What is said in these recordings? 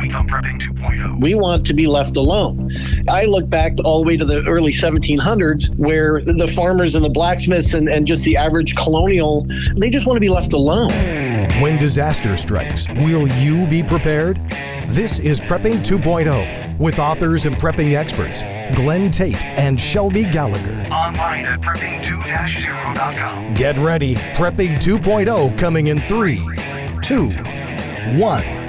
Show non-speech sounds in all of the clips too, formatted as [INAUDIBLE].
week on Prepping 2.0. We want to be left alone. I look back all the way to the early 1700s where the farmers and the blacksmiths and, and just the average colonial, they just want to be left alone. When disaster strikes, will you be prepared? This is Prepping 2.0 with authors and prepping experts Glenn Tate and Shelby Gallagher. Online at prepping2-0.com. Get ready. Prepping 2.0 coming in three, two, one.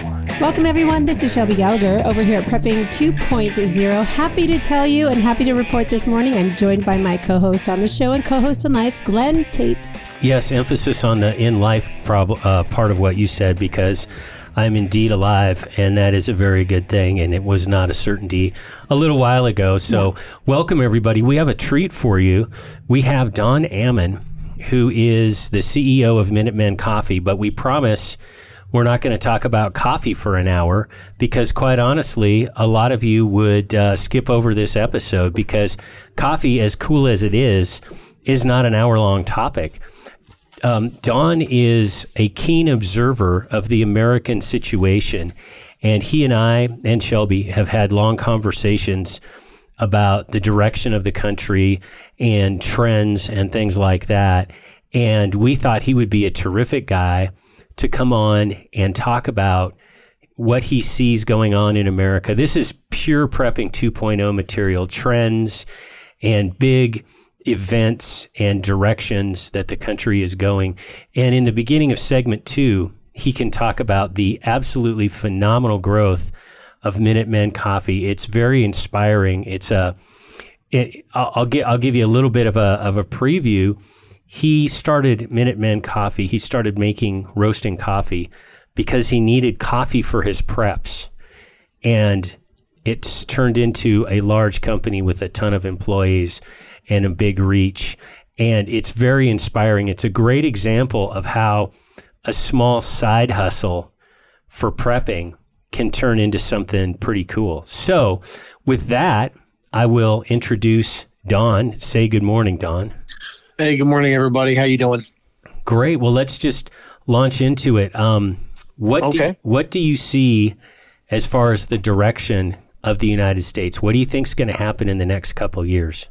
Welcome, everyone. This is Shelby Gallagher over here at Prepping 2.0. Happy to tell you and happy to report this morning. I'm joined by my co host on the show and co host in life, Glenn Tate. Yes, emphasis on the in life prob- uh, part of what you said because I'm indeed alive, and that is a very good thing. And it was not a certainty a little while ago. So, welcome everybody. We have a treat for you. We have Don Ammon, who is the CEO of Minutemen Coffee, but we promise we're not going to talk about coffee for an hour because, quite honestly, a lot of you would uh, skip over this episode because coffee, as cool as it is, is not an hour long topic. Um, Don is a keen observer of the American situation, and he and I and Shelby have had long conversations about the direction of the country and trends and things like that. And we thought he would be a terrific guy to come on and talk about what he sees going on in America. This is pure prepping 2.0 material, trends and big events and directions that the country is going. And in the beginning of segment two, he can talk about the absolutely phenomenal growth of Minutemen Coffee. It's very inspiring. It's a, it, I'll, I'll I'll give you a little bit of a, of a preview. He started Minutemen Coffee. He started making roasting coffee because he needed coffee for his preps. And it's turned into a large company with a ton of employees and a big reach. And it's very inspiring. It's a great example of how a small side hustle for prepping can turn into something pretty cool. So, with that, I will introduce Don. Say good morning, Don. Hey, good morning, everybody. How you doing? Great. Well, let's just launch into it. Um, what Okay. do, what do you see as far as the direction of the United States? What do you think is going to happen in the next couple years?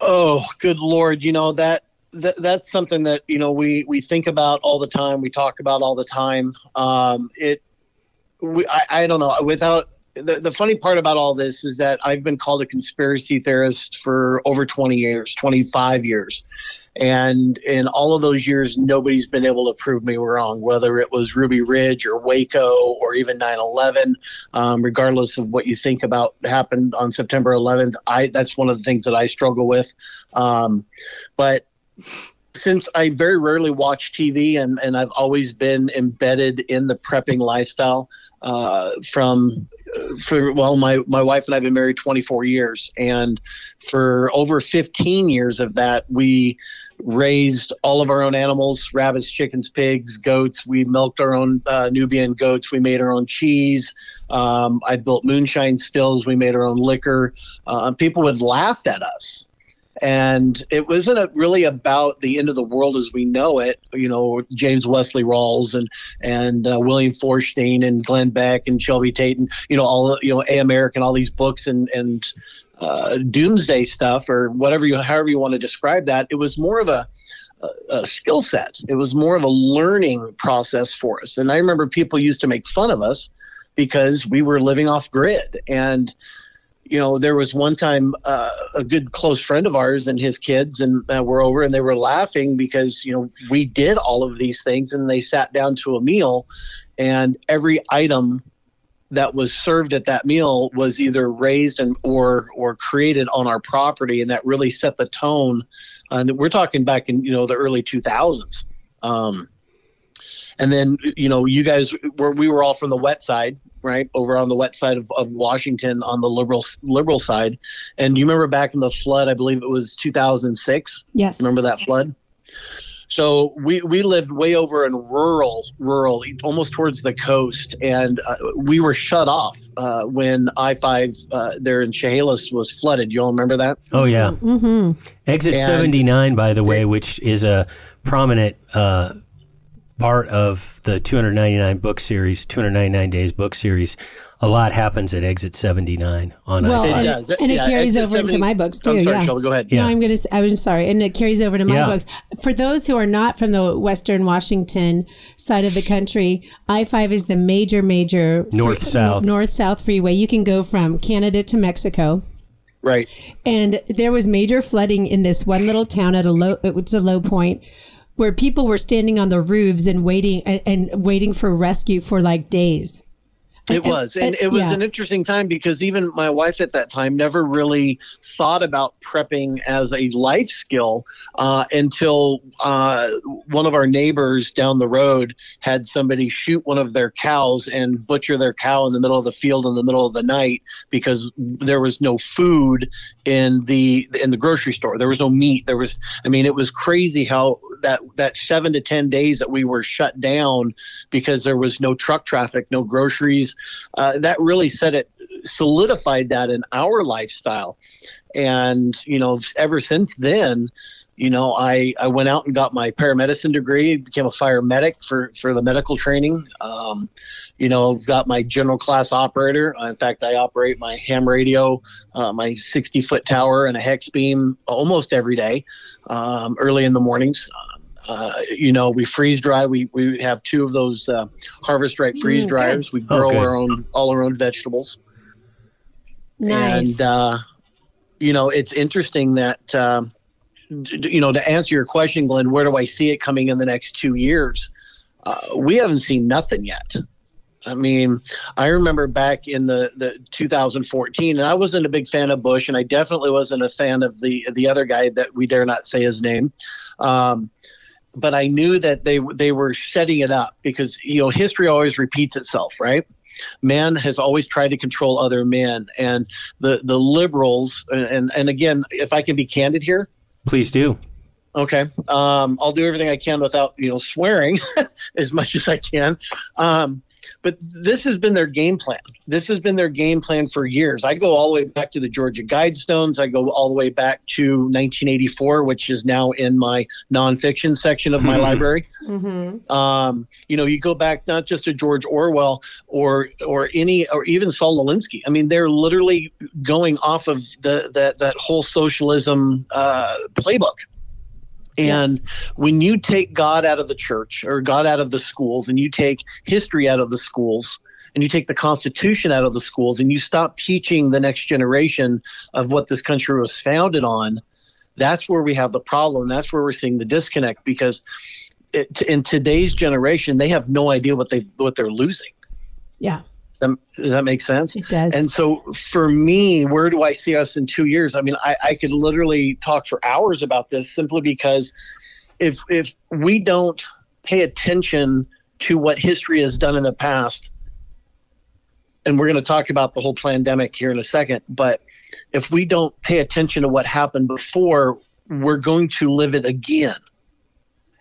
Oh, good lord! You know that, that that's something that you know we we think about all the time. We talk about all the time. Um, it, we I, I don't know. Without the the funny part about all this is that I've been called a conspiracy theorist for over twenty years, twenty five years. And in all of those years, nobody's been able to prove me wrong, whether it was Ruby Ridge or Waco or even 9 11. Um, regardless of what you think about happened on September 11th, I that's one of the things that I struggle with. Um, but since I very rarely watch TV and, and I've always been embedded in the prepping lifestyle uh, from for well my my wife and I've been married 24 years and for over 15 years of that we raised all of our own animals rabbits chickens pigs goats. We milked our own uh, nubian goats. We made our own cheese. Um, i built moonshine stills. We made our own liquor. Uh, people would laugh at us and it wasn't a, really about the end of the world as we know it. You know, James Wesley Rawles and and uh, William Forstchen and Glenn Beck and Shelby Tate and you know all you know A American, all these books and and uh, doomsday stuff or whatever you however you want to describe that. It was more of a a, a skill set. It was more of a learning process for us. And I remember people used to make fun of us because we were living off grid and you know, there was one time uh, a good close friend of ours and his kids and uh, were over and they were laughing because you know we did all of these things and they sat down to a meal and every item that was served at that meal was either raised and or or created on our property and that really set the tone. And we're talking back in you know the early 2000s um, and then you know you guys were we were all from the wet side right over on the wet side of, of washington on the liberal liberal side. And you remember back in the flood i believe it was 2006 Yes. remember that flood? So we we lived way over in rural rural almost towards the coast. And uh, we were shut off uh, when i5 uh, there in chehalis was flooded. You all remember that? Oh yeah, Mm-hmm. exit And- seventy nine, by the way, which is a prominent uh, part of the 299 book series, 299 days book series, a lot happens at exit 79 on Well, I It and, does. it, and it Yeah, carries exit over into 70 my books too. I'm sorry, yeah. Shelby, go ahead. Yeah. No, I'm gonna. s- I'm sorry, and it carries over to my Yeah. books. For those who are not from the Western Washington side of the country, I five is the major, major North-south. north south freeway. You can go from Canada to Mexico. Right. And there was major flooding in this one little town at a low, it was a low point, where people were standing on the roofs and waiting and, and waiting for rescue for like days. It was, and it was yeah. an interesting time because even my wife at that time never really thought about prepping as a life skill uh, until uh, one of our neighbors down the road had somebody shoot one of their cows and butcher their cow in the middle of the field in the middle of the night because there was no food in the in the grocery store. There was no meat. There was, I mean, it was crazy how that that seven to ten days that we were shut down because there was no truck traffic, no groceries. Uh, that really set it solidified that in our lifestyle, and you know, ever since then. You know, I, I went out and got my paramedicine degree, became a fire medic for, for the medical training. Um, you know, I've got my general class operator. In fact, I operate my ham radio, uh, my 60 foot tower, and a hex beam almost every day, um, early in the mornings. Uh, you know, we freeze dry. We, we have two of those uh, harvest right freeze Mm, dryers. We Oh, grow good. our own all our own vegetables. Nice. And uh, you know, it's interesting that um, d- d- you know to answer your question, Glenn, where do I see it coming in the next two years? Uh, we haven't seen nothing yet. I mean, I remember back in the, the 2014, and I wasn't a big fan of Bush, and I definitely wasn't a fan of the the other guy that we dare not say his name. Um, but I knew that they they were setting it up because you know history always repeats itself, right? Man has always tried to control other men, and the the liberals, and and again, if I can be candid here, Please do. Okay. Um, I'll do everything I can without, you know, swearing [LAUGHS] as much as I can. Um, but this has been their game plan. This has been their game plan for years. I go all the way back to the Georgia Guidestones. I go all the way back to 1984, which is now in my nonfiction section of my [LAUGHS] library. mm-hmm. Um, you know, you go back not just to George Orwell or or any or even Saul Alinsky. I mean, they're literally going off of the that that whole socialism uh, playbook. And Yes. when you take God out of the church or God out of the schools, and you take history out of the schools, and you take the Constitution out of the schools, and you stop teaching the next generation of what this country was founded on, that's where we have the problem. That's where we're seeing the disconnect because it, in today's generation, they have no idea what they what they're losing. Yeah, Does that, does that make sense? it does. And so for me, where do I see us in two years? I mean, I, I could literally talk for hours about this simply because if if we don't pay attention to what history has done in the past, and we're going to talk about the whole pandemic here in a second, but if we don't pay attention to what happened before, we're going to live it again.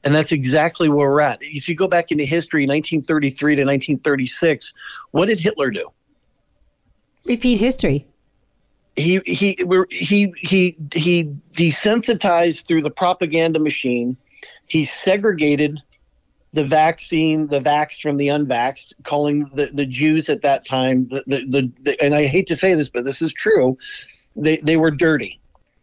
And that's exactly where we're at. If you go back into history, 1933 to 1936, what did Hitler do? Repeat history. he he he he he desensitized through the propaganda machine. He segregated the vaccine, the vaxxed from the unvaxxed, calling the, the Jews at that time the, the, the, the and I hate to say this, but this is true. They they were dirty.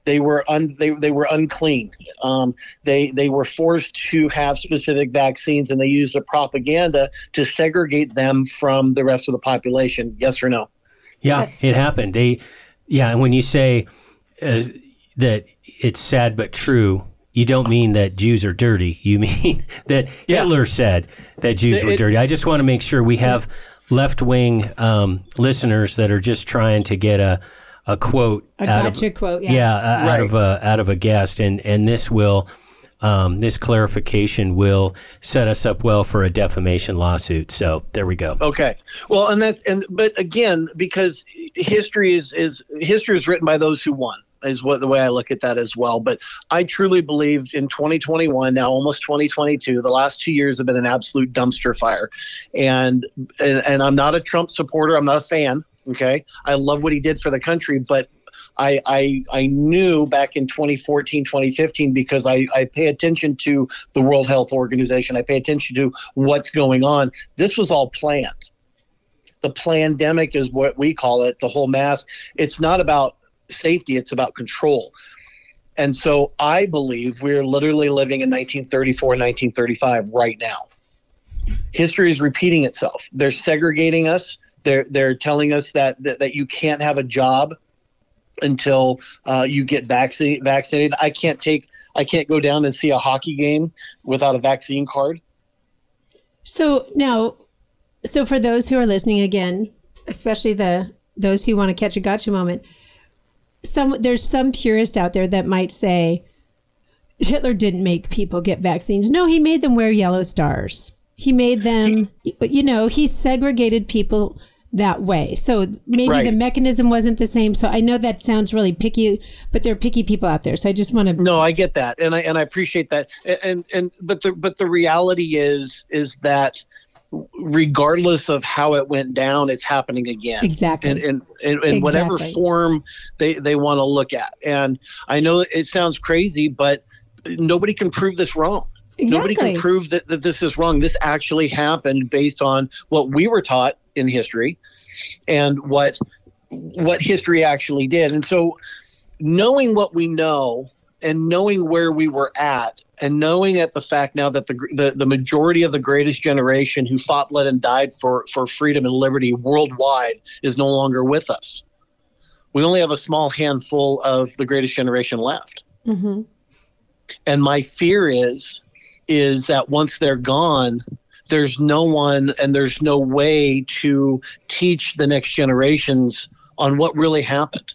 They were un, they, they were unclean. Um, they they were forced to have specific vaccines, and they used the propaganda to segregate them from the rest of the population. Yes or no? Yeah, Yes. it happened. They, yeah, and when you say uh, that it's sad but true, you don't mean that Jews are dirty. You [LAUGHS] mean that Yeah. Hitler said that Jews were It- dirty. I just want to make sure we have left wing um, listeners that are just trying to get a a quote A out gotcha of quote. Yeah. yeah, uh, out of a out of a guest, and and this will. Um, this clarification will set us up well for a defamation lawsuit. So there we go. Okay. Well, and that and but again, because history is is history is written by those who won is what the way I look at that as well. But I truly believed in 2021, now almost 2022, the last two years have been an absolute dumpster fire. And and, and I'm not a Trump supporter. I'm not a fan. Okay. I love what he did for the country, but I, I, I knew back in 2014, 2015, because I, I pay attention to the World Health Organization. I pay attention to what's going on. This was all planned. The pandemic is what we call it, the whole mask. It's not about safety, it's about control. And so I believe we're literally living in 1934, 1935 right now. History is repeating itself. They're segregating us. They're, they're telling us that, that, that you can't have a job until uh, you get vaccine, vaccinated. I can't take I can't go down and see a hockey game without a vaccine card. So now, so for those who are listening again, especially the those who want to catch a gotcha moment, some there's some purist out there that might say Hitler didn't make people get vaccines. No, he made them wear yellow stars. He made them, you know, he segregated people that way. So maybe Right. the mechanism wasn't the same. So I know that sounds really picky, but there are picky people out there. So I just want to. No, I get that, and I and I appreciate that, and and, and but the but the reality is is that regardless of how it went down, it's happening again. Exactly. And and, and, and whatever Exactly. form they they want to look at, and I know it sounds crazy, but nobody can prove this wrong. Nobody can prove that, that this is wrong. This actually happened based on what we were taught in history and what what history actually did. And so knowing what we know and knowing where we were at and knowing at the fact now that the, the the majority of the greatest generation who fought, led, and died for for freedom and liberty worldwide is no longer with us. We only have a small handful of the greatest generation left hmm and my fear is is that once they're gone there's no one and there's no way to teach the next generations on what really happened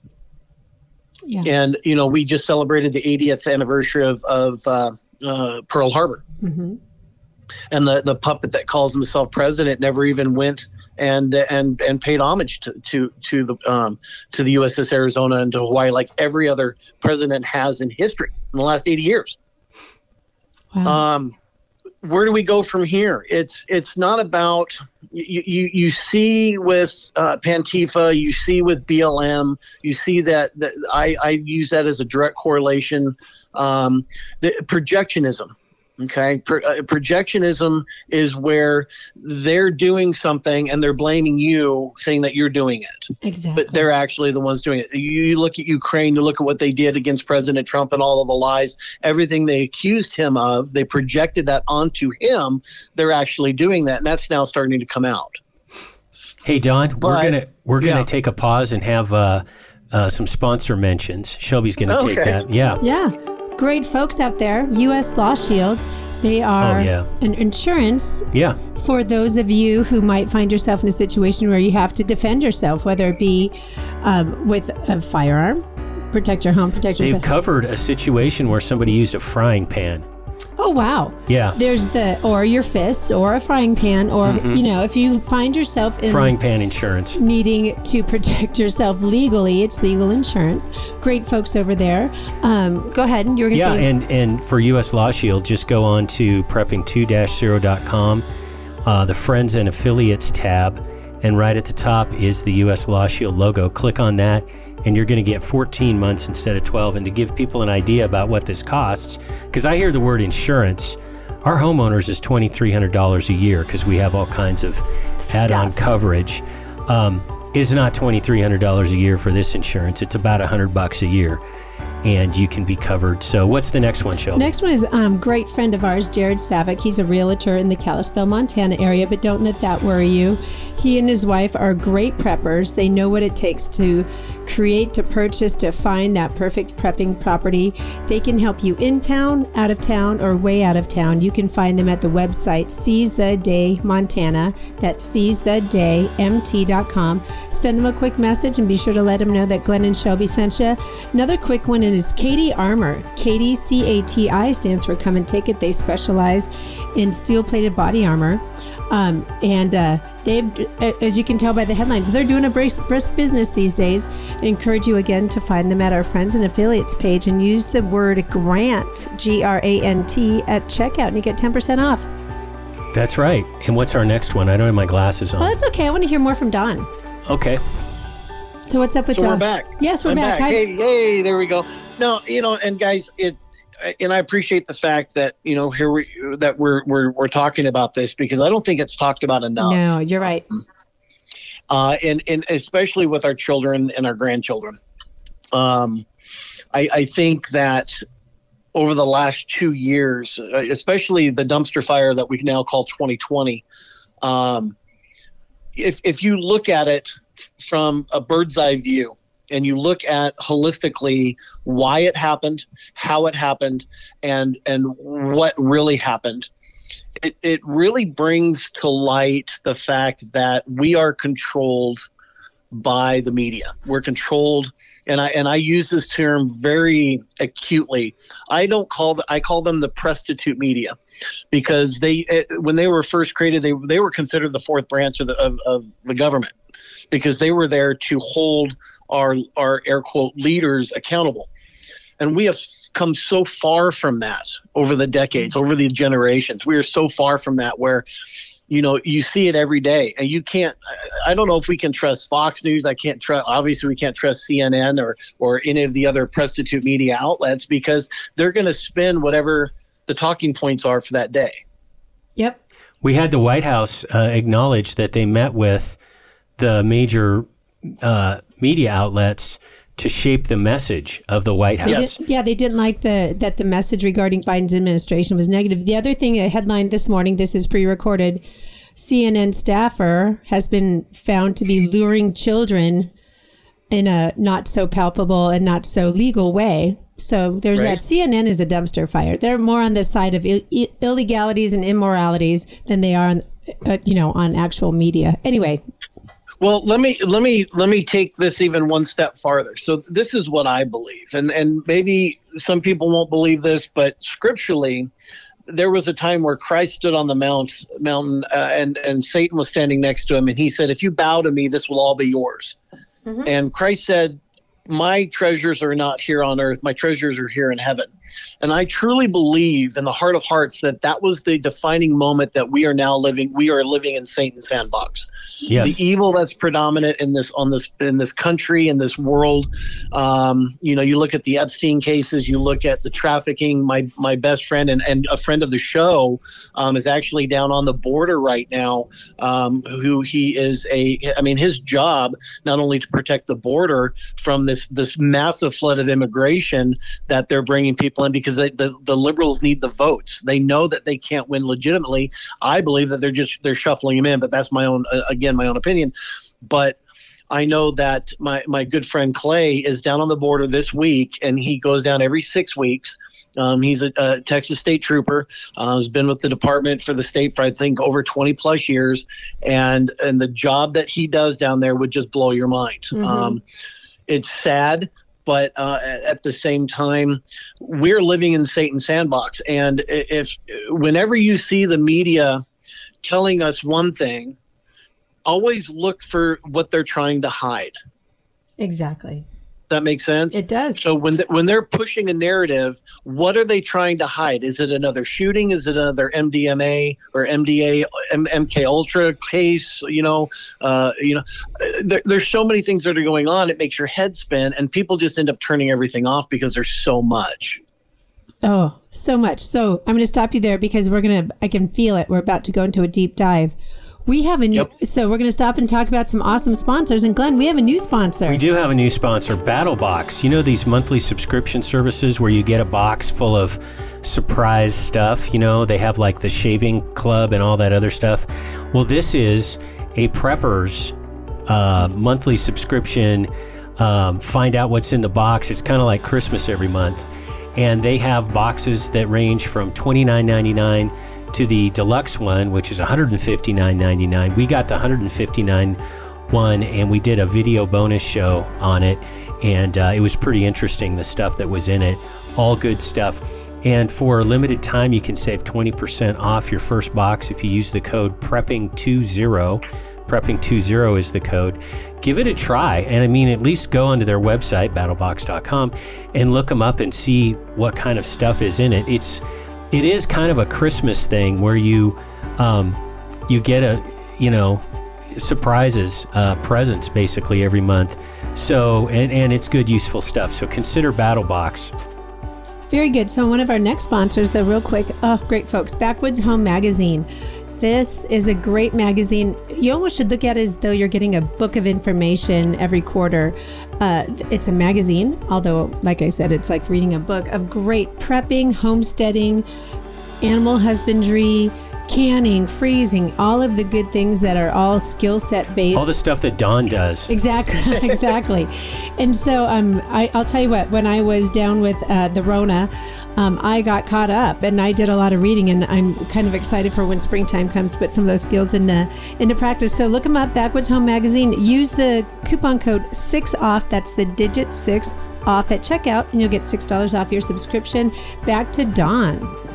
Yeah. and you know we just celebrated the 80th anniversary of, of uh, uh, pearl harbor mm-hmm. and the, the puppet that calls himself president never even went and and and paid homage to to, to the um, to the USS Arizona and to Hawaii like every other president has in history in the last 80 years Wow. um, where do we go from here? It's it's not about you. You, you see with uh, Pantifa, you see with BLM, you see that, that I, I use that as a direct correlation. Um, the projectionism. Okay, Pro, uh, projectionism is where they're doing something and they're blaming you, saying that you're doing it exactly. but they're actually the ones doing it. You, you look at Ukraine, you look at what they did against President Trump and all of the lies, everything they accused him of, they projected that onto him. They're actually doing that, and that's now starting to come out. Hey Don, we're gonna we're gonna yeah. take a pause and have uh, uh, some sponsor mentions. Shelby's gonna take that. Yeah. Yeah. Great folks out there. U.S. Law Shield. They are Oh, yeah. an insurance Yeah. for those of you who might find yourself in a situation where you have to defend yourself, whether it be um, with a firearm, protect your home, protect your. They've covered a situation where somebody used a frying pan. Oh, wow. Yeah. There's the, or your fists, or a frying pan, or, you know, if you find yourself in Mm-hmm. Frying pan insurance. needing to [LAUGHS] protect yourself legally, it's legal insurance. Great folks over there. Um, go ahead. And You were going to Yeah, say. and, and for US Law Shield, just go on to prepping2-0.com, uh, the Friends and Affiliates tab, and right at the top is the US Law Shield logo. Click on that, and you're going to get 14 months instead of 12. And to give people an idea about what this costs, because I hear the word insurance, our homeowners is $2,300 a year because we have all kinds of add-on coverage. Um, it's not $2,300 a year for this insurance. It's about 100 bucks a year, and you can be covered. So, what's the next one, Shelby? Next one is um, great friend of ours, Jared Savick. He's a realtor in the Kalispell, Montana area, but don't let that worry you. He and his wife are great preppers. They know what it takes to create, to purchase, to find that perfect prepping property. They can help you in town, out of town, or way out of town. You can find them at the website Seize the Day Montana. That's seizetheDayMT.com. Send them a quick message and be sure to let them know that Glenn and Shelby sent you. Another quick one is CATI Armor. Katie, C A T I, stands for Come and Take It. They specialize in steel plated body armor. Um, and uh, they've, as you can tell by the headlines, they're doing a brisk, brisk business these days. I encourage you again to find them at our friends and affiliates page and use the word grant, G R A N T, at checkout and you get 10% off. That's right. And what's our next one? I don't have my glasses on. Well, that's okay. I want to hear more from Don. Okay. So what's up with so Dawn? we're back. Yes, we're I'm back. back. Hi. Hey, hey, there we go. No, you know, and guys, it, and I appreciate the fact that you know here we that we're we're we're talking about this because I don't think it's talked about enough. No, you're right. uh, and and especially with our children and our grandchildren. Um, I, I think that over the last two years, uh, especially the dumpster fire that we now call 2020, um, if if you look at it from a bird's eye view and you look at holistically why it happened, how it happened, and and what really happened, it, it really brings to light the fact that we are controlled by the media. We're controlled, and I and I use this term very acutely. I don't call the, I call them the prostitute media, because they when they were first created, they they were considered the fourth branch of the of, of the government, because they were there to hold our our air quote leaders accountable. And we have come so far from that over the decades, over the generations. We are so far from that where, you know, you see it every day, and you can't. I- I don't know if we can trust Fox News. I can't trust. Obviously, we can't trust CNN or or any of the other prostitute media outlets because they're going to spin whatever the talking points are for that day. Yep. We had the White House uh, acknowledge that they met with the major uh, media outlets to shape the message of the White They House. did, yeah, they didn't like the that the message regarding Biden's administration was negative. The other thing, a headline this morning, this is pre-recorded. CNN staffer has been found to be luring children in a not so palpable and not so legal way. So there's Right. that. CNN is a dumpster fire. They're more on the side of Ill- illegalities and immoralities than they are on, uh, you know, on actual media. Anyway, Well, let me let me let me take this even one step farther. So this is what I believe, and and maybe some people won't believe this, but scripturally, there was a time where Christ stood on the mount mountain, uh, and and Satan was standing next to him, and he said, "If you bow to me, this will all be yours." And Christ said, "My treasures are not here on earth; my treasures are here in heaven." And I truly believe in the heart of hearts that that was the defining moment that we are now living. We are living in Satan's sandbox Yes. the evil that's predominant in this on this in this country in this world um, you know you look at the epstein cases you look at the trafficking my my best friend and, and a friend of the show um, is actually down on the border right now um, who he is a i mean his job not only to protect the border from this this massive flood of immigration that they're bringing people in because they, the, the liberals need the votes they know that they can't win legitimately i believe that they're just they're shuffling them in but that's my own uh, again my own opinion but I know that my, my good friend Clay is down on the border this week, and he goes down every six weeks. Um, he's a, a Texas state trooper. Uh, has been with the department for the state for I think over 20 plus years, and and the job that he does down there would just blow your mind. Um, it's sad, but uh, at the same time, we're living in Satan's sandbox, and if whenever you see the media telling us one thing always look for what they're trying to hide. exactly. That makes sense. It does. so when when they're pushing a narrative, what are they trying to hide? Is it another shooting? Is it another MDMA or MDA M- MK Ultra case? You know, uh, you know, uh, there, there's so many things that are going on. It makes your head spin, and people just end up turning everything off because there's so much. Oh, so much. So I'm going to stop you there because we're going to, I can feel it. We're about to go into a deep dive. We have a new, so we're going to stop and talk about some awesome sponsors. And Glenn, we have a new sponsor. We do have a new sponsor, BattleBox. You know these monthly subscription services where you get a box full of surprise stuff? You know, they have like the shaving club and all that other stuff. Well, this is a prepper's uh, monthly subscription. Um, find out what's in the box. It's kind of like Christmas every month. And they have boxes that range from $29.99 to the deluxe one, which is $159.99. We got the 159 one and we did a video bonus show on it and uh, it was pretty interesting the stuff that was in it. All good stuff. And for a limited time you can save 20% off your first box if you use the code prepping20 prepping20 is the code. Give it a try and i mean at least go onto their website battlebox.com and look them up and see what kind of stuff is in it. It's it is kind of a christmas thing where you um, you get a you know surprises, uh, presents basically every month. So, and, and it's good, useful stuff. So consider Battle Box. Very good. So, one of our next sponsors, though, real quick. Oh, great, folks. Backwoods Home Magazine. This is a great magazine. You almost should look at it as though you're getting a book of information every quarter. Uh, it's a magazine, although, like I said, it's like reading a book of great prepping, homesteading, animal husbandry, canning, freezing, all of the good things that are all skill set based. All the stuff that Dawn does. Exactly, [LAUGHS] exactly. and so um, I, will tell you what, when I was down with uh, the Rona, um, I got caught up and I did a lot of reading, and I'm kind of excited for when springtime comes to put some of those skills into into practice. So look them up, Backwoods Home Magazine. Use the coupon code six off. That's the digit six off at checkout, and you'll get six dollars off your subscription. Back to Dawn.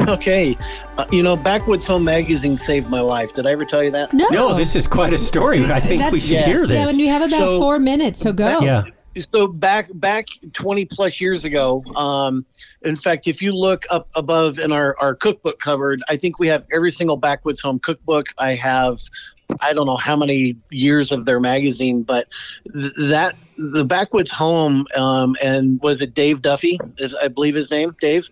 Okay. Uh, you know, Backwoods Home Magazine saved my life. Did I ever tell you that? No, No, this is quite a story. I think we should Yeah. hear this. Yeah, this. when we have about So- four minutes, so go. yeah. So back back 20 plus years ago, um, in fact, if you look up above in our, our cookbook cupboard, I think we have every single Backwoods Home cookbook. I have I don't know how many years of their magazine, but th- that the Backwoods Home um, and was it Dave Duffy? Is I believe his name, Dave.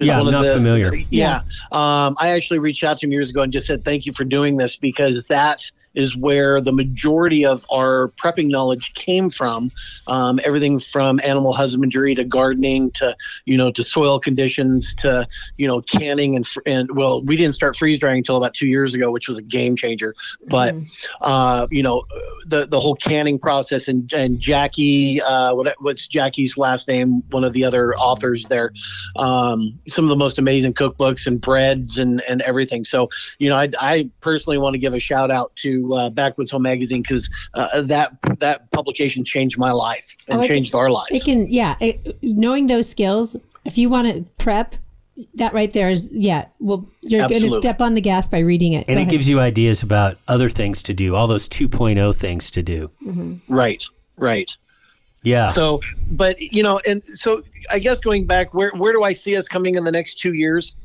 Is Yeah, one I'm of not familiar. Yeah, um, I actually reached out to him years ago and just said thank you for doing this because that is where the majority of our prepping knowledge came from. Um, everything from animal husbandry to gardening to you know to soil conditions to you know canning and fr- and well we didn't start freeze drying until about two years ago, which was a game changer. But uh, you know the the whole canning process and and Jackie uh, what what's Jackie's last name? One of the other authors there. Um, some of the most amazing cookbooks and breads and and everything. So you know I, I personally want to give a shout out to uh, Backwoods Home Magazine because uh, that that publication changed my life and Oh, changed our lives. It can, yeah. It, knowing those skills, if you want to prep, that right there is, yeah. Well, you're going to step on the gas by reading it. And Go it ahead. gives you ideas about other things to do, all those 2.0 things to do. right, right. Yeah. So, but you know, and so I guess going back, where where do I see us coming in the next two years?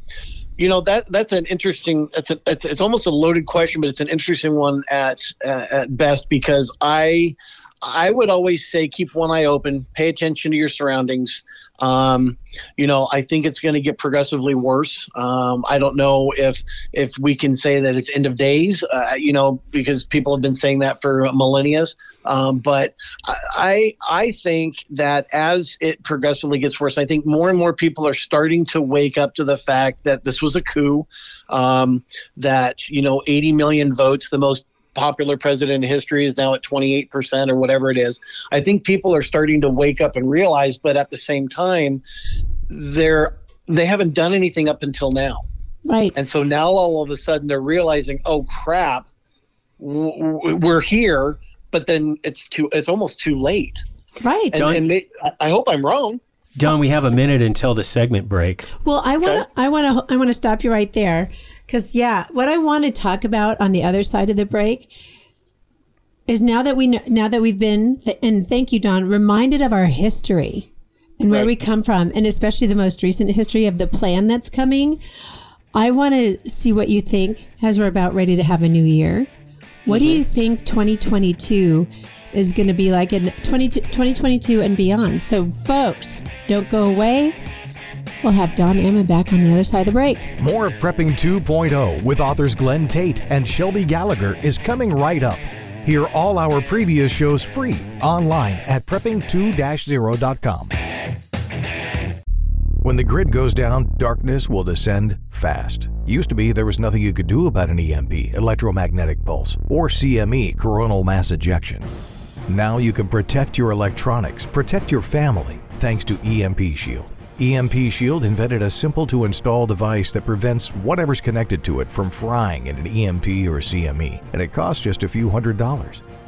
You know that that's an interesting. It's a, it's it's almost a loaded question, but it's an interesting one at uh, at best because I I would always say keep one eye open, pay attention to your surroundings. Um, you know, I think it's going to get progressively worse. Um, I don't know if if we can say that it's end of days. Uh, you know, because people have been saying that for millennia. Um, but I I think that as it progressively gets worse, I think more and more people are starting to wake up to the fact that this was a coup. Um, that you know, 80 million votes, the most popular president in history is now at 28% or whatever it is. I think people are starting to wake up and realize, but at the same time, they're they haven't done anything up until now. right. And so now all of a sudden they're realizing, oh crap, w- w- we're here, but then it's too it's almost too late. Right. And, and they, I- I hope I'm wrong. Don, we have a minute until the segment break. Well, I want to, Okay. I want to, I want to stop you right there, because yeah, what I want to talk about on the other side of the break is now that we know, now that we've been, and thank you, Don, reminded of our history and where Right. we come from, and especially the most recent history of the plan that's coming. I want to see what you think as we're about ready to have a new year. What do mm-hmm. you think 2022 is going to be like in 20, 2022 and beyond? So, folks, don't go away. We'll have Don Ammon back on the other side of the break. More Prepping 2.0 with authors Glenn Tate and Shelby Gallagher is coming right up. Hear all our previous shows free online at prepping2-0.com. When the grid goes down, darkness will descend fast. Used to be there was nothing you could do about an EMP, electromagnetic pulse, or CME, coronal mass ejection. Now you can protect your electronics, protect your family, thanks to EMP Shield. EMP Shield invented a simple to install device that prevents whatever's connected to it from frying in an EMP or CME, and it costs just a few hundred dollars.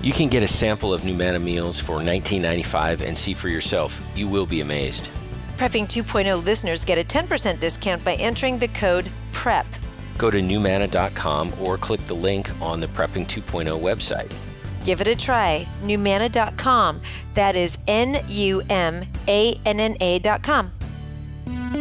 You can get a sample of NuManna meals for $19.95 and see for yourself. You will be amazed. Prepping 2.0 listeners get a 10% discount by entering the code PREP. Go to newmana.com or click the link on the Prepping 2.0 website. Give it a try. NuManna.com. That is N U M A N N A.com.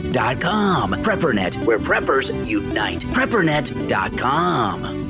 PrepperNet.com. PrepperNet, where preppers unite. PrepperNet.com.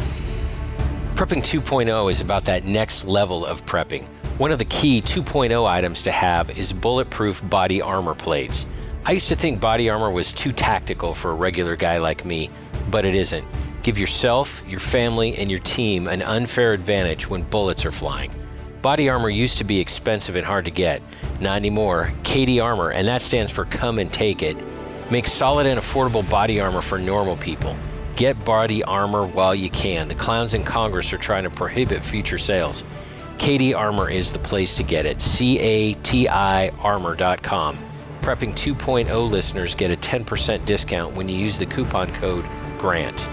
Prepping 2.0 is about that next level of prepping. One of the key 2.0 items to have is bulletproof body armor plates. I used to think body armor was too tactical for a regular guy like me, but it isn't. Give yourself, your family, and your team an unfair advantage when bullets are flying. Body armor used to be expensive and hard to get. Not anymore. CATI Armor, and that stands for Come and Take It, makes solid and affordable body armor for normal people. Get body armor while you can. The clowns in Congress are trying to prohibit future sales. CATI Armor is the place to get it. C A T I armor.com. Prepping 2.0 listeners get a 10% discount when you use the coupon code GRANT.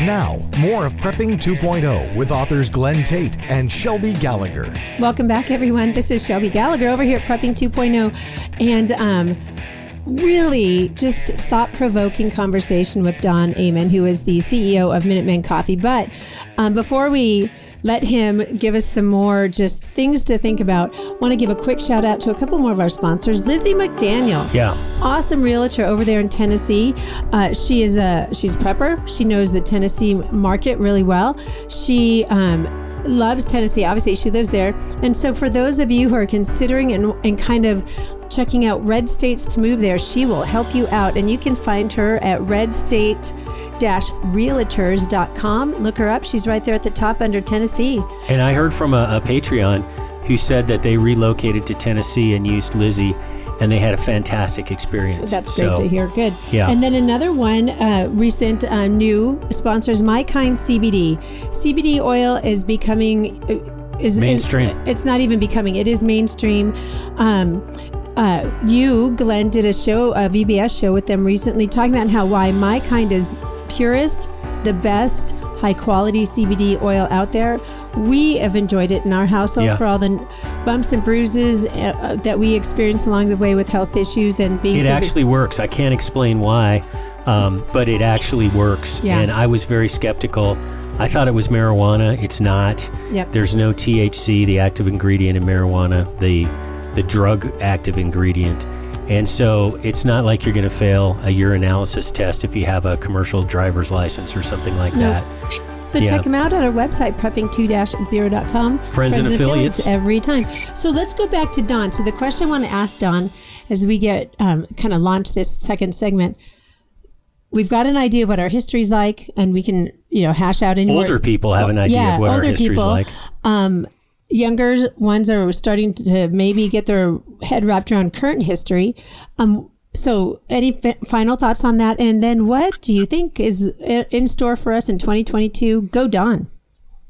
Now, more of Prepping 2.0 with authors Glenn Tate and Shelby Gallagher. Welcome back, everyone. This is Shelby Gallagher over here at Prepping 2.0. And um, really just thought provoking conversation with Don Amon, who is the CEO of Minutemen Coffee. But um, before we let him give us some more just things to think about. Want to give a quick shout out to a couple more of our sponsors. Lizzie McDaniel, Yeah. awesome realtor over there in Tennessee. Uh, she is a she's a prepper. She knows the Tennessee market really well. She um, loves Tennessee. Obviously, she lives there. And so, for those of you who are considering and, and kind of checking out red states to move there, she will help you out. And you can find her at redstate realtors.com. Look her up. She's right there at the top under Tennessee. And I heard from a, a Patreon who said that they relocated to Tennessee and used Lizzie, and they had a fantastic experience. That's great to hear. Good. Yeah. And then another one, uh, recent uh, new sponsors, My Kind CBD. CBD oil is becoming uh, is is- Mainstream. it's not even becoming. It is mainstream. Um, uh, you, Glenn, did a show, a VBS show with them recently, talking about how why My Kind is purest, the best, high quality CBD oil out there. We have enjoyed it in our household Yeah. for all the bumps and bruises uh, uh, that we experience along the way with health issues and being It actually works. I can't explain why, um, but it actually works. Yeah. And I was very skeptical. I thought it was marijuana. It's not. Yep. There's no THC, the active ingredient in marijuana, the the drug active ingredient. And so it's not like you're going to fail a urinalysis test if you have a commercial driver's license or something like No. that. So Yeah. check them out at our website, prepping2-0.com. Friends and affiliates. every time. So let's go back to Don. So the question I want to ask Don as we get um, kind of launch this second segment, we've got an idea of what our history's like, and we can you know hash out any more- Older people have an idea yeah, of what our older history's people. like. Um, younger ones are starting to maybe get their head wrapped around current history. Um, so, any fi- final thoughts on that? And then, what do you think is in store for us in 2022? Go, Don.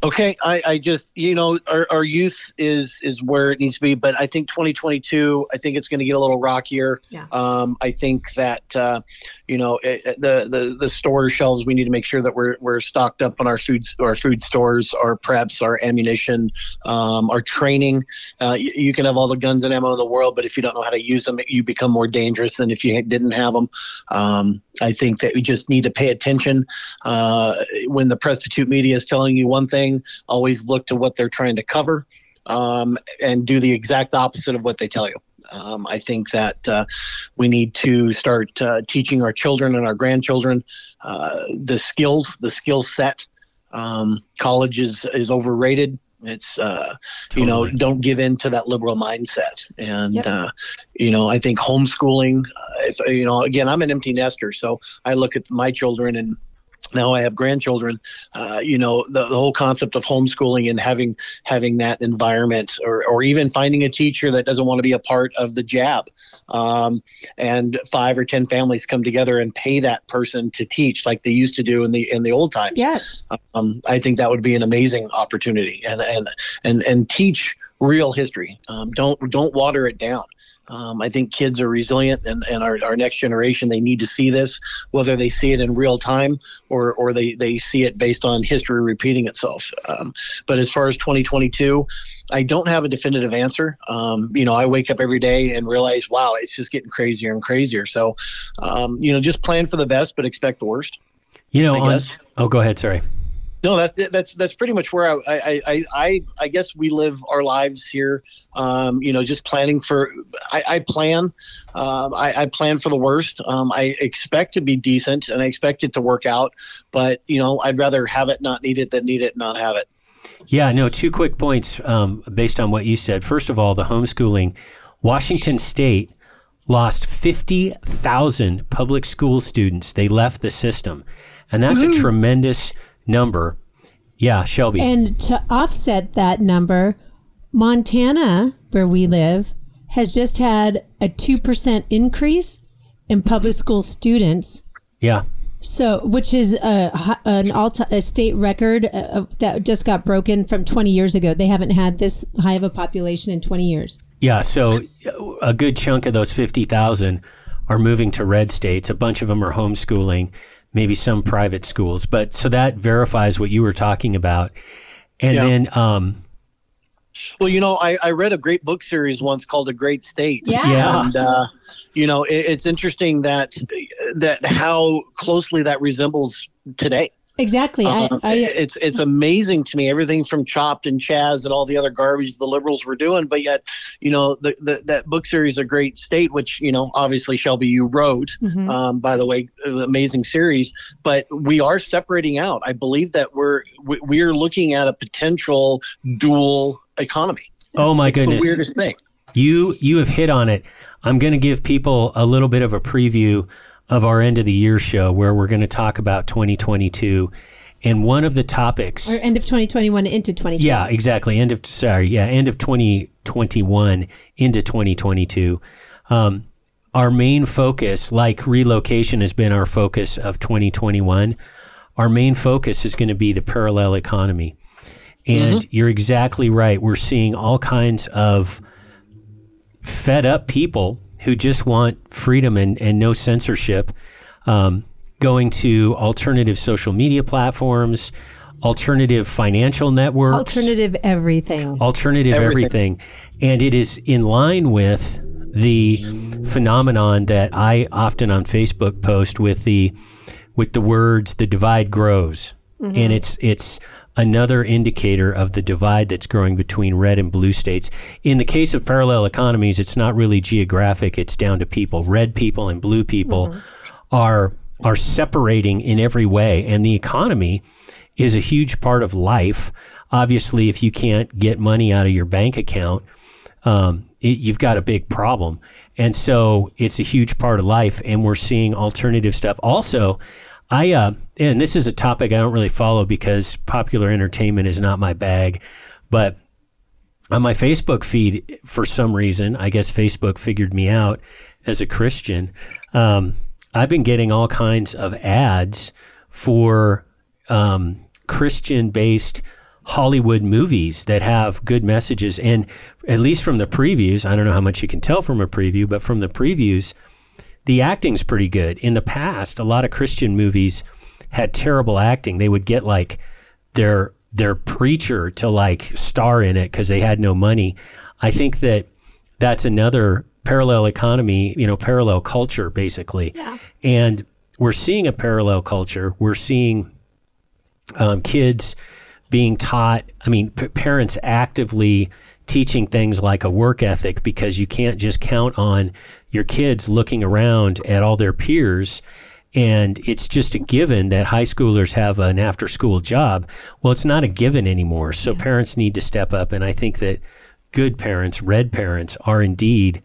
Okay, I, I just you know our, our youth is is where it needs to be, but I think 2022, I think it's going to get a little rockier. Yeah. Um, I think that uh, you know it, the the the store shelves we need to make sure that we're we're stocked up on our foods, our food stores, our preps, our ammunition, um, our training. Uh, you, you can have all the guns and ammo in the world, but if you don't know how to use them, you become more dangerous than if you didn't have them. Um, I think that we just need to pay attention uh, when the prostitute media is telling you one thing. Always look to what they're trying to cover, um, and do the exact opposite of what they tell you. Um, I think that uh, we need to start uh, teaching our children and our grandchildren uh, the skills, the skill set. Um, college is is overrated. It's uh, you know don't give in to that liberal mindset, and Yep. uh, you know I think homeschooling. Uh, if you know again, I'm an empty nester, so I look at my children and now I have grandchildren. Uh, you know, the, the whole concept of homeschooling and having having that environment, or or even finding a teacher that doesn't want to be a part of the jab, um, and five or ten families come together and pay that person to teach like they used to do in the in the old times. Yes. Um, I think that would be an amazing opportunity, and and and and teach real history. Um, don't don't water it down. Um, I think kids are resilient, and, and our, our next generation they need to see this, whether they see it in real time or or they they see it based on history repeating itself. Um, but as far as 2022, I don't have a definitive answer. Um, you know, I wake up every day and realize, wow, it's just getting crazier and crazier. So, um, you know, just plan for the best, but expect the worst. You know, on, oh, go ahead. Sorry. No, that's that's that's pretty much where I I, I, I, I guess we live our lives here. Um, you know, just planning for. I, I plan. Um, I, I plan for the worst. Um, I expect to be decent, and I expect it to work out. But you know, I'd rather have it not need it than need it not have it. Yeah, no, two quick points um, based on what you said. First of all, the homeschooling. Washington State lost 50,000 public school students. They left the system. And that's a tremendous number. Yeah, Shelby. And to offset that number, Montana, where we live, has just had a 2% increase in public school students. yeah. So, which is a, an all a state record uh, that just got broken from 20 years ago. They haven't had this high of a population in 20 years. Yeah, so uh, a good chunk of those 50,000 are moving to red states. A bunch of them are homeschooling, maybe some private schools. But so that verifies what you were talking about. And Yeah. then, um, Well, you know, I, I read a great book series once called A Great State. Yeah. Yeah. And, uh, you know, it, it's interesting that that how closely that resembles today. Exactly. Uh, I, I, it's it's amazing to me everything from CHOP and CHAZ and all the other garbage the liberals were doing, but yet, you know, the, the that book series, A Great State, which you know, obviously Shelby you wrote, Mhm. um, by the way, amazing series. But we are separating out. I believe that we're we, we are looking at a potential dual economy. oh my It's the goodness. weirdest thing. You you have hit on it. I'm going to give people a little bit of a preview of our end of the year show where we're going to talk about 2022 and one of the topics or end of 2021 into 2022. Yeah, exactly. End of sorry, yeah, end of 2021 into 2022. Um, our main focus, like relocation has been our focus of 2021, our main focus is going to be the parallel economy. And you're exactly right. We're seeing all kinds of fed up people who just want freedom and, and no censorship um, going to alternative social media platforms, alternative financial networks Alternative everything. alternative everything. Everything. And it is in line with the phenomenon that I often on Facebook post with the with the words the divide grows. And it's it's another indicator of the divide that's growing between red and blue states. In the case of parallel economies, it's not really geographic, it's down to people. Red people and blue people are are separating in every way and the economy is a huge part of life. Obviously, if you can't get money out of your bank account, um, it, you've got a big problem. And so it's a huge part of life, and we're seeing alternative stuff. Also, I uh, and this is a topic I don't really follow because popular entertainment is not my bag, but on my Facebook feed, for some reason, I guess Facebook figured me out as a Christian. Um, I've been getting all kinds of ads for um, Christian based Hollywood movies that have good messages. And at least from the previews, I don't know how much you can tell from a preview, but from the previews, the acting's pretty good. In the past, a lot of Christian movies had terrible acting. They would get like their their preacher to like star in it because they had no money. I think that that's another parallel economy, you know, parallel culture basically. Yeah. And we're seeing a parallel culture. We're seeing um, kids being taught, I mean, p- parents actively teaching things like a work ethic because you can't just count on your kids looking around at all their peers and it's just a given that high schoolers have an after school job. Well, it's not a given anymore. So parents need to step up. And I think that good parents, red parents, are indeed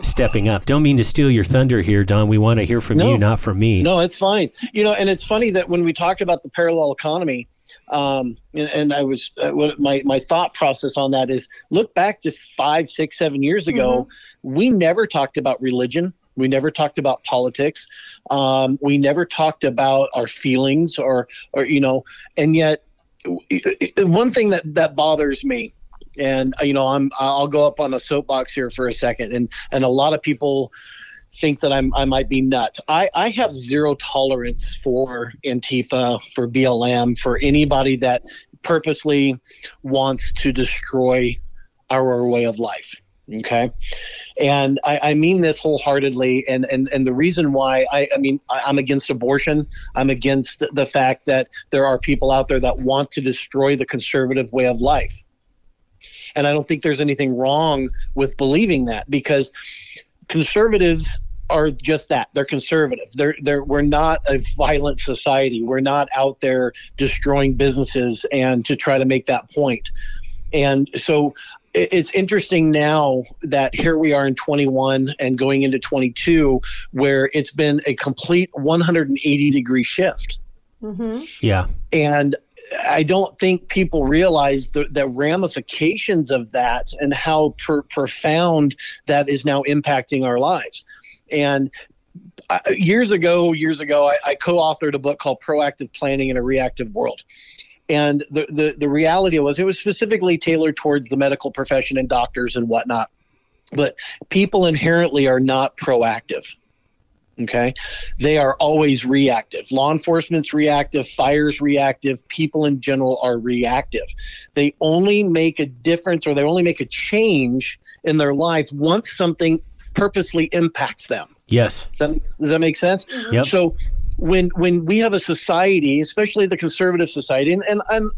stepping up. Don't mean to steal your thunder here, Don. We want to hear from No. you, not from me. No, it's fine. You know, and it's funny that when we talk about the parallel economy, um, and, and I was uh, what my my thought process on that is look back just five, six, seven years ago, we never talked about religion. We never talked about politics. Um, we never talked about our feelings or or you know, and yet one thing that that bothers me and you know i'm i'll go up on a soapbox here for a second and and a lot of people think that i'm i might be nuts. I i have zero tolerance for antifa for blm for anybody that purposely wants to destroy our way of life okay? And I, I mean this wholeheartedly and, and and the reason why i i mean I, i'm against abortion. I'm against the fact that there are people out there that want to destroy the conservative way of life. And i don't think there's anything wrong with believing that because conservatives are just that. They're conservative. They're they're we're not a violent society. We're not out there destroying businesses and to try to make that point. And so it's interesting now that here we are in 21 and going into 22 where it's been a complete 180 degree shift. Mm-hmm. Yeah. and I don't think people realize the, the ramifications of that and how profound that is now impacting our lives. And uh, years ago, years ago, I, I co-authored a book called "Proactive Planning in a Reactive World." And the, the the reality was, it was specifically tailored towards the medical profession and doctors and whatnot. But people inherently are not proactive. Okay. They are always reactive. Law enforcement's reactive, fire's reactive, people in general are reactive. They only make a difference or they only make a change in their life once something purposely impacts them. Yes. Does that, does that make sense? Yep. So when when we have a society, especially the conservative society, and, and, and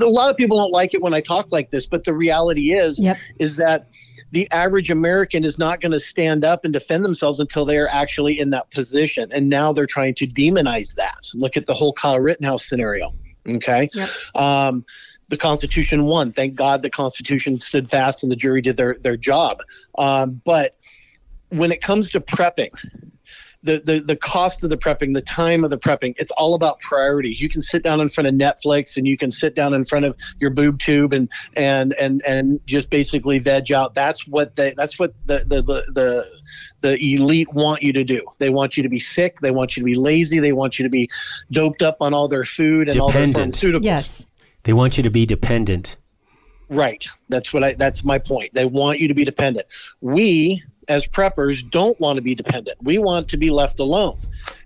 uh, a lot of people don't like it when I talk like this, but the reality is Yep. is that the average American is not going to stand up and defend themselves until they are actually in that position. And now they're trying to demonize that. Look at the whole Kyle Rittenhouse scenario. Okay. Yep. Um, the Constitution won. Thank God the Constitution stood fast and the jury did their, their job. Um, but when it comes to prepping, the, the the cost of the prepping, the time of the prepping, it's all about priorities. You can sit down in front of Netflix and you can sit down in front of your boob tube and and and and just basically veg out. That's what they that's what the the the, the the elite want you to do. They want you to be sick. They want you to be lazy. They want you to be doped up on all their food and all their Dependent. pharmaceuticals. Yes. They want you to be dependent. Right. That's what I that's my point. They want you to be dependent. We as preppers don't want to be dependent. We want to be left alone.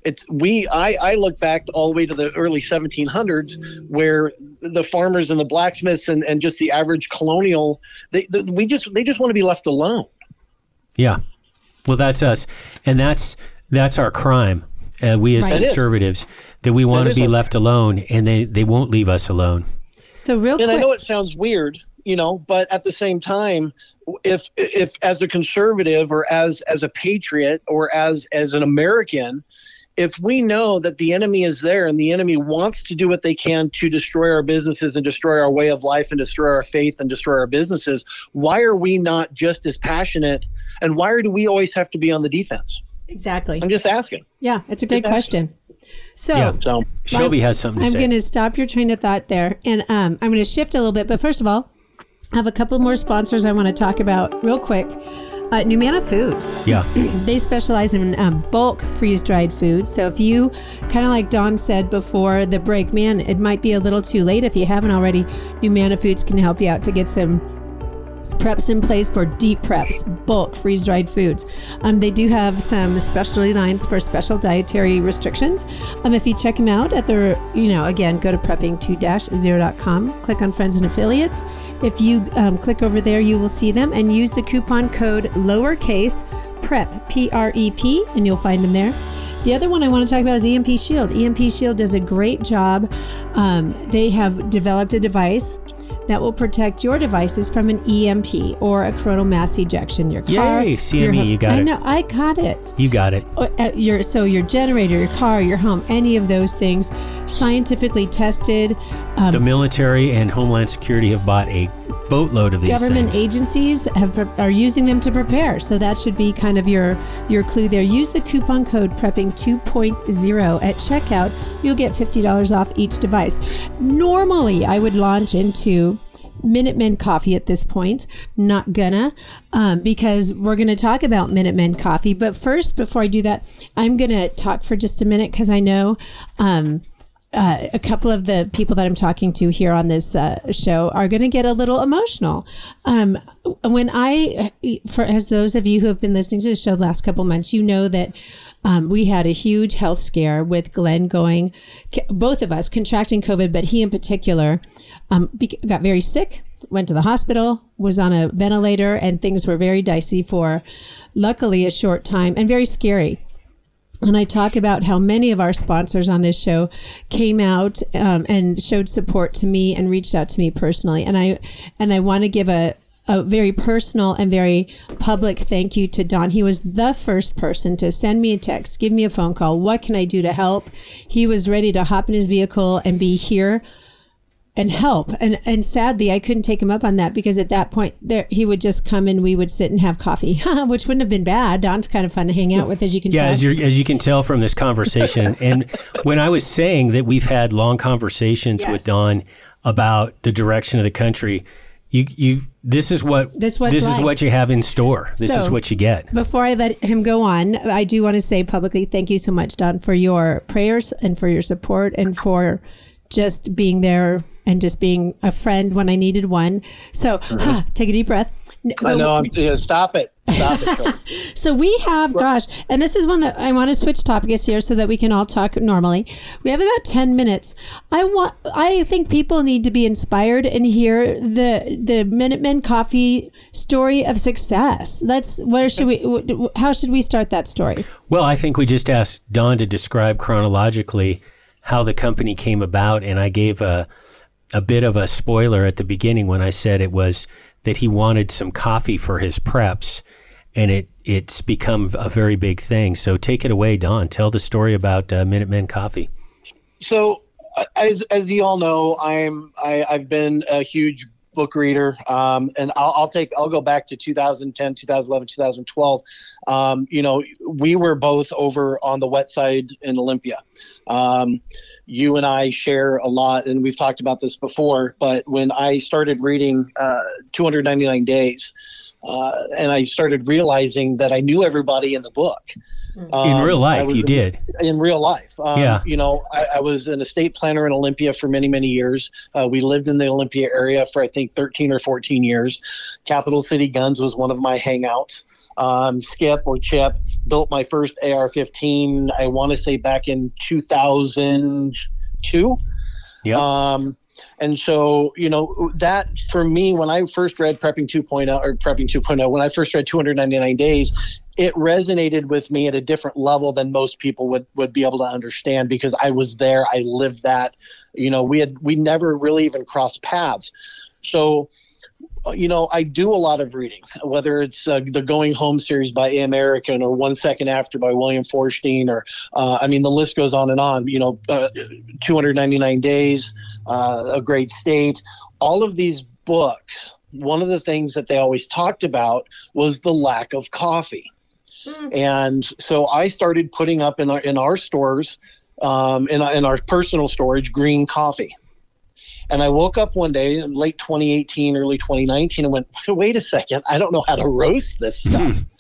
It's we I, I look back all the way to the early 1700s where the farmers and the blacksmiths and, and just the average colonial they, they we just they just want to be left alone. Yeah. Well, that's us, and that's that's our crime. Uh, we as Right. Conservatives that we want That to be our left alone, and they they won't leave us alone. So real and I know it sounds weird, you know, but at the same time, if if as a conservative or as as a patriot or as as an American, if we know that the enemy is there and the enemy wants to do what they can to destroy our businesses and destroy our way of life and destroy our faith and destroy our businesses, why are we not just as passionate? And why do we always have to be on the defense? exactly. I'm just asking. Yeah, it's a great Just question. So Yeah. So Shelby has something to I'm say. going to stop your train of thought there, and um, I'm going to shift a little bit. But first of all, I have a couple more sponsors I want to talk about real quick. Uh, NuManna Foods. [CLEARS THROAT] Yeah. they specialize in um, bulk freeze dried foods. So if you, kind of like Don said before the break, man, it might be a little too late if you haven't already. NuManna Foods can help you out to get some preps in place for deep preps, bulk freeze dried foods. Um, they do have some specialty lines for special dietary restrictions. Um, if you check them out at their, you know, again, go to prepping2-0.com, click on friends and affiliates. If you um, click over there, you will see them and use the coupon code lowercase PREP, P R E P, and you'll find them there. The other one I want to talk about is EMP Shield. EMP Shield does a great job. Um, they have developed a device that will protect your devices from an EMP or a coronal mass ejection. Your car, Yay, your CME, home- you got I it. know, I got it. You got it. Uh, your so your generator, your car, your home, any of those things, scientifically tested. Um, The military and Homeland Security have bought a boatload of these government things. agencies have are using them to prepare so that should be kind of your your clue there use the coupon code prepping 2.0 at checkout you'll get $50 off each device normally i would launch into Minutemen Coffee at this point. Not gonna, um, because we're gonna talk about Minutemen Coffee. But first, before I do that, I'm gonna talk for just a minute because I know um, uh, a couple of the people that I'm talking to here on this uh, show are going to get a little emotional. Um, when I, for as those of you who have been listening to the show the last couple months, you know that um, we had a huge health scare with Glenn going, both of us contracting COVID, but he in particular um, got very sick. Went to the hospital, was on a ventilator, and things were very dicey for, luckily, a short time and very scary and I talk about how many of our sponsors on this show came out um, and showed support to me and reached out to me personally. And I and I want to give a a very personal and very public thank you to Don. He was the first person to send me a text, give me a phone call. What can I do to help? He was ready to hop in his vehicle and be here and help. And and sadly, I couldn't take him up on that because at that point, there he would just come and we would sit and have coffee, [LAUGHS] which wouldn't have been bad. Don's kind of fun to hang out with, as you can tell. Yeah, tell. as, you as you can tell from this conversation, [LAUGHS] and when I was saying that we've had long conversations Yes. with Don about the direction of the country, you you this is what what this it's is what you have in store. This is what you get. Before I let him go on, I do want to say publicly thank you so much, Don, for your prayers and for your support and for just being there and just being a friend when I needed one. So mm-hmm. take a deep breath. N- I but- know. I'm, yeah, stop it. Stop it. [LAUGHS] So we have, gosh, and this is one that I want to switch topics here so that we can all talk normally. We have about ten minutes. I want, I think people need to be inspired and hear the the Minutemen Coffee story of success. That's where should we? How should we start that story? Well, I think we just asked Don to describe chronologically how the company came about, and I gave a a bit of a spoiler at the beginning when I said it was that he wanted some coffee for his preps, and it it's become a very big thing. So take it away, Don. Tell the story about uh, Minutemen Coffee. so uh, as as you all know, I'm I, I've been a huge book reader, um, and I'll, I'll take I'll go back to 2010, 2011, 2012. Um, you know, we were both over on the wet side in Olympia. Um, you and I share a lot, and we've talked about this before. But when I started reading uh, 299 Days, uh, and I started realizing that I knew everybody in the book. In Um, real life, you in- did. in real life. Um, Yeah. You know, I, I was an estate planner in Olympia for many, many years. Uh, we lived in the Olympia area for, I think, 13 or 14 years. Capital City Guns was one of my hangouts. Um, Skip or Chip built my first AR 15, I want to say back in 2002. Yep. Um, and so, you know, that for me, when I first read Prepping 2.0 or Prepping 2.0, when I first read 299 Days, it resonated with me at a different level than most people would, would be able to understand because I was there. I lived that. You know, we had, we never really even crossed paths. So, you know, I do a lot of reading, whether it's uh, the Going Home series by A. American or One Second After by William Forstchen, or uh, I mean, the list goes on and on. You know, uh, 299 Days, uh, A Great State, all of these books. One of the things that they always talked about was the lack of coffee, and so I started putting up in our in our stores, um, in, in our personal storage, green coffee And I woke up one day in late 2018, early 2019, and went, [LAUGHS] wait a second, I don't know how to roast this stuff. Hmm.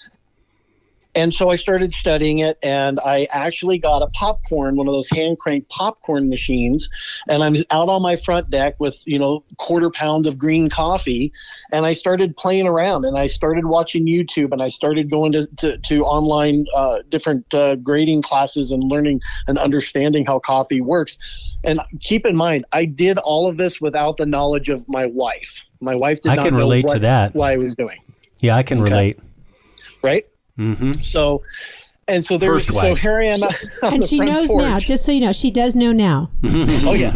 And so I started studying it, and I actually got a popcorn, one of those hand crank popcorn machines. And I'm out on my front deck with, you know, quarter pound of green coffee. And I started playing around and I started watching YouTube and I started going to, to, to online uh, different uh, grading classes and learning and understanding how coffee works. And keep in mind, I did all of this without the knowledge of my wife. My wife did I not can know relate what, to that. what I was doing, Yeah, I can Okay. relate. right? Mm-hmm. So, and so there, First so wife. here I am, [LAUGHS] on and she knows porch. now, just so you know, she does know now. [LAUGHS] oh yeah,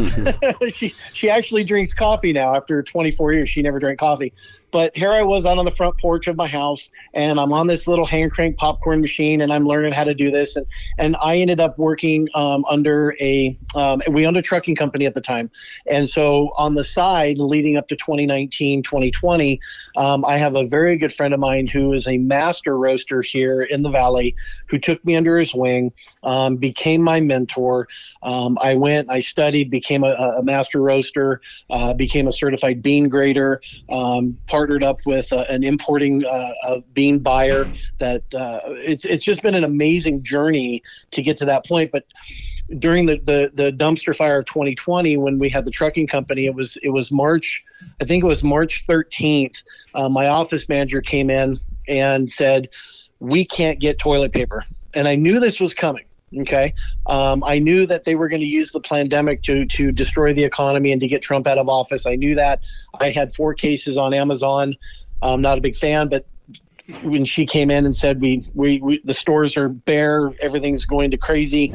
[LAUGHS] she she actually drinks coffee now after 24 years. She never drank coffee, but here I was out on the front porch of my house, and I'm on this little hand crank popcorn machine, and I'm learning how to do this, and and I ended up working um, under a um, we owned a trucking company at the time, and so on the side, leading up to 2019, 2020, um, I have a very good friend of mine who is a master roaster here in the valley, who took me under his wing, um, became my mentor. Um, I went, I studied, became a, a master roaster, uh, became a certified bean grader, um, partnered up with uh, an importing uh, bean buyer. That uh, it's it's just been an amazing journey to get to that point. But during the, the the dumpster fire of 2020, when we had the trucking company, it was it was March, I think it was March 13th. Uh, my office manager came in and said, "We can't get toilet paper," and I knew this was coming. Okay, um, I knew that they were going to use the pandemic to to destroy the economy and to get Trump out of office. I knew that. I had four cases on Amazon. I'm not a big fan, but when she came in and said we, we we the stores are bare, everything's going to crazy,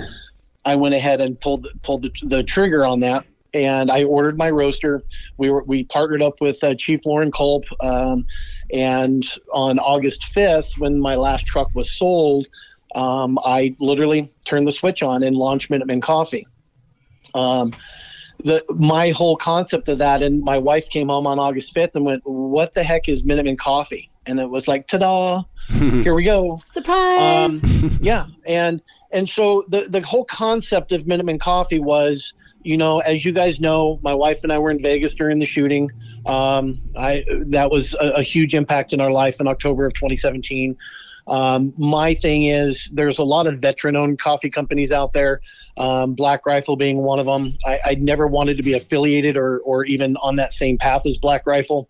I went ahead and pulled pulled the, the trigger on that. And I ordered my roaster. We were we partnered up with uh, Chief Loren Culp, um, and on August 5th, when my last truck was sold, um, I literally turned the switch on and launched Minuteman Coffee. Um, the my whole concept of that, and my wife came home on August 5th and went, "What the heck is Minuteman Coffee?" And it was like, "Ta-da! [LAUGHS] Here we go." Surprise! Um, yeah, and and so the the whole concept of Minuteman Coffee was, you know, as you guys know, my wife and I were in Vegas during the shooting. Um, I that was a, a huge impact in our life in October of 2017. Um, my thing is, there's a lot of veteran-owned coffee companies out there. Um, Black Rifle being one of them. I, I never wanted to be affiliated or or even on that same path as Black Rifle,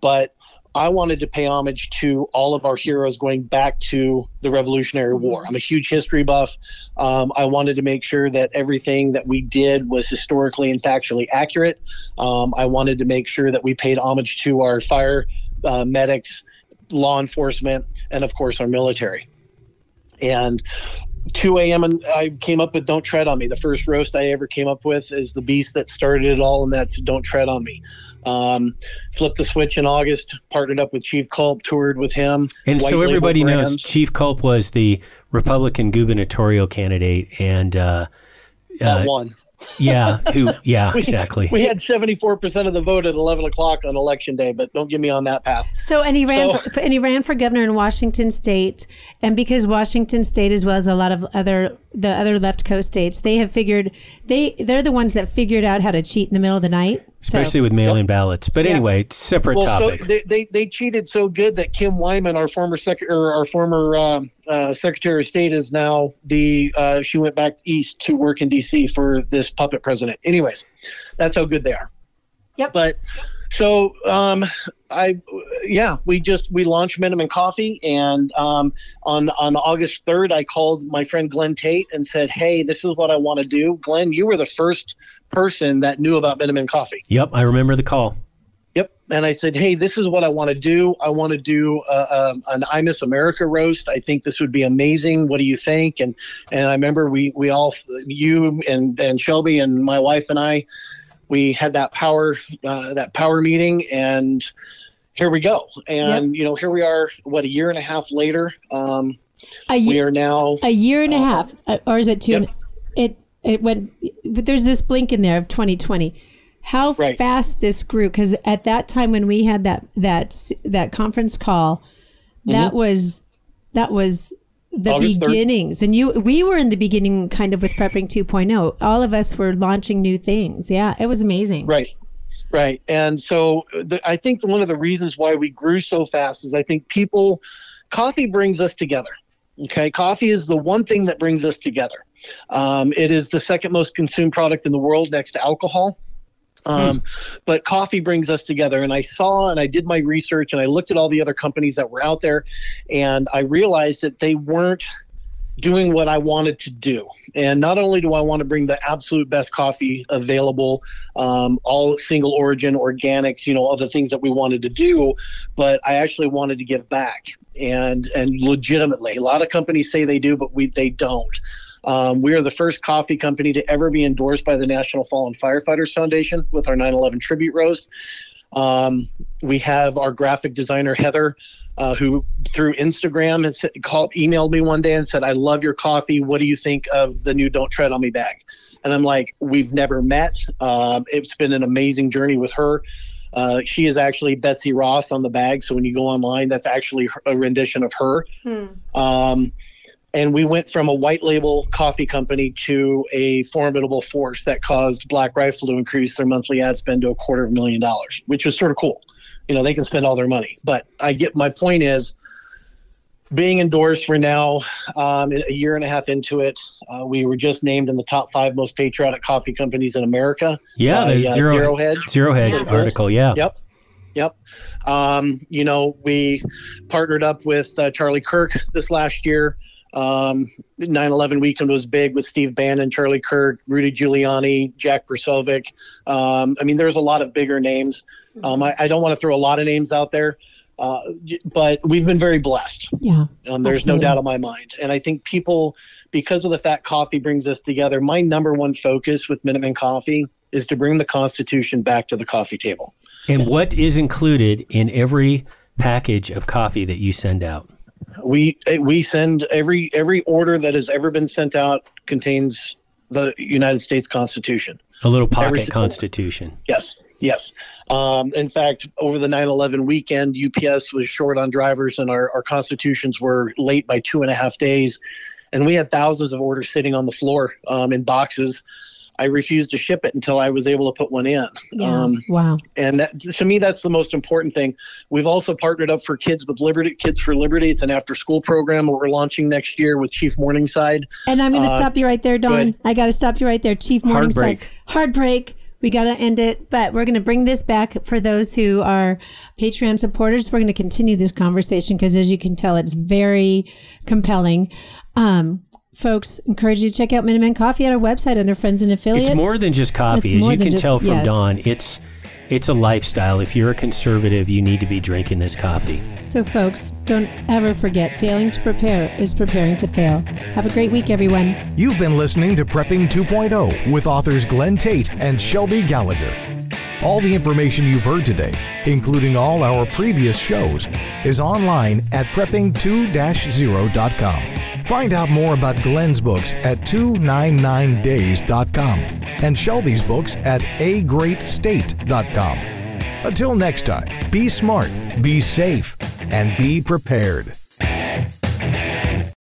but I wanted to pay homage to all of our heroes going back to the Revolutionary War. I'm a huge history buff. Um, I wanted to make sure that everything that we did was historically and factually accurate. Um, I wanted to make sure that we paid homage to our fire uh, medics, law enforcement, and of course our military. And 2 a.m. and I came up with "Don't Tread on Me." The first roast I ever came up with is the beast that started it all, and that's "Don't Tread on Me." Um, flipped the switch in August, partnered up with Chief Culp, toured with him. And White so everybody knows. Chief Culp was the Republican gubernatorial candidate, and uh, uh, one. Yeah, who, yeah, [LAUGHS] We- exactly. We had 74% of the vote at 11 o'clock on election day, but don't get me on that path. So, and he ran, So- for, and he ran for governor in Washington State, and because Washington State, as well as a lot of other the other left coast states, they have figured they they're the ones that figured out how to cheat in the middle of the night. So, Especially with mail-in ballots. But anyway, separate Well, topic. so they, they, they cheated so good that Kim Wyman, our former sec- or our former um, uh, Secretary of State, is now the uh, she went back east to work in D.C. for this puppet president. Anyways, that's how good they are. Yep. But so um, I yeah we just we launched Minuteman Coffee and um, on on August third I called my friend Glenn Tate and said hey this is what I want to do. Glenn, you were the first person that knew about Minuteman Coffee. yep, I remember the call. Yep. And I said, hey, this is what I want to do. I want to do uh, um, an I Miss America roast. I think this would be amazing. What do you think? And and I remember we we all you and and Shelby and my wife and I we had that power uh, that power meeting and here we go. And you know here we are. What a year and a half later. Um, a, we are now a year and a half, uh, or is it two? Yep. and- It it went. But there's this blink in there of 2020. How Right. fast this grew? Because at that time when we had that that that conference call, that Mm-hmm. was that was the August 3rd. beginnings. And you, we were in the beginning kind of with prepping 2.0. All of us were launching new things. Yeah, it was amazing. Right. Right. And so the, I think one of the reasons why we grew so fast is I think people, coffee brings us together. Okay. Coffee is the one thing that brings us together. Um, it is the second most consumed product in the world next to alcohol. Um, But coffee brings us together. And I saw and I did my research and I looked at all the other companies that were out there and I realized that they weren't doing what I wanted to do. And not only do I want to bring the absolute best coffee available, um, all single origin, organics, you know, all the things that we wanted to do, but I actually wanted to give back and and legitimately. A lot of companies say they do, but we they don't. Um, we are the first coffee company to ever be endorsed by the National Fallen Firefighters Foundation with our 9/11 tribute roast. Um, we have our graphic designer Heather, uh, who through Instagram has called, emailed me one day and said, "I love your coffee. What do you think of the new Don't Tread on Me bag?" And I'm like, "We've never met. Um, it's been an amazing journey with her." Uh, she is actually Betsy Ross on the bag, so when you go online, that's actually a rendition of her. Um, and we went from a white label coffee company to a formidable force that caused Black Rifle to increase their monthly ad spend to a quarter of a million dollars, which was sort of cool. You know, they can spend all their money. But I get my point is being endorsed, we're now um, a year and a half into it. Uh, we were just named in the top five most patriotic coffee companies in America. Yeah, uh, zero, Zero Hedge. Zero Hedge Zero Hedge. article. Yeah. Yep. Yep. Um, you know, we partnered up with uh, Charlie Kirk this last year. Um, 9/11 weekend was big with Steve Bannon, Charlie Kirk, Rudy Giuliani, Jack Posobiec. Um, I mean, there's a lot of bigger names. Um, I, I don't want to throw a lot of names out there, uh, but we've been very blessed. Yeah. Um, there's Absolutely. no doubt in my mind. And I think people, because of the fact coffee brings us together, my number one focus with Minuteman Coffee is to bring the Constitution back to the coffee table. And what is included in every package of coffee that you send out? We eh, we send every every order that has ever been sent out contains the United States Constitution. A little pocket single- constitution. Yes, yes. Um, in fact, over the 9 11 weekend, UPS was short on drivers and our, our constitutions were late by two and a half days. And we had thousands of orders sitting on the floor um, in boxes. I refused to ship it until I was able to put one in. Yeah. Um, wow. and that, to me, that's the most important thing. We've also partnered up for Kids with Liberty, Kids for Liberty. It's an after school program we're launching next year with Chief Morningside. And I'm going to Uh, stop you right there, Don. ahead. I got to stop you right there. Chief Morningside. Heartbreak. Heartbreak. We got to end it, but we're going to bring this back for those who are Patreon supporters. We're going to continue this conversation because, as you can tell, it's very compelling. Um, folks, encourage you to check out Minuteman Coffee at our website under Friends and Affiliates. It's more than just coffee, It's as you can just- tell from yes. Don. It's it's a lifestyle. If you're a conservative, you need to be drinking this coffee. So, folks, don't ever forget failing to prepare is preparing to fail. Have a great week, everyone. You've been listening to Prepping 2.0 with authors Glenn Tate and Shelby Gallagher. All the information you've heard today, including all our previous shows, is online at prepping2-0.com. Find out more about Glenn's books at 299days.com and Shelby's books at agreatstate.com. Until next time, be smart, be safe, and be prepared.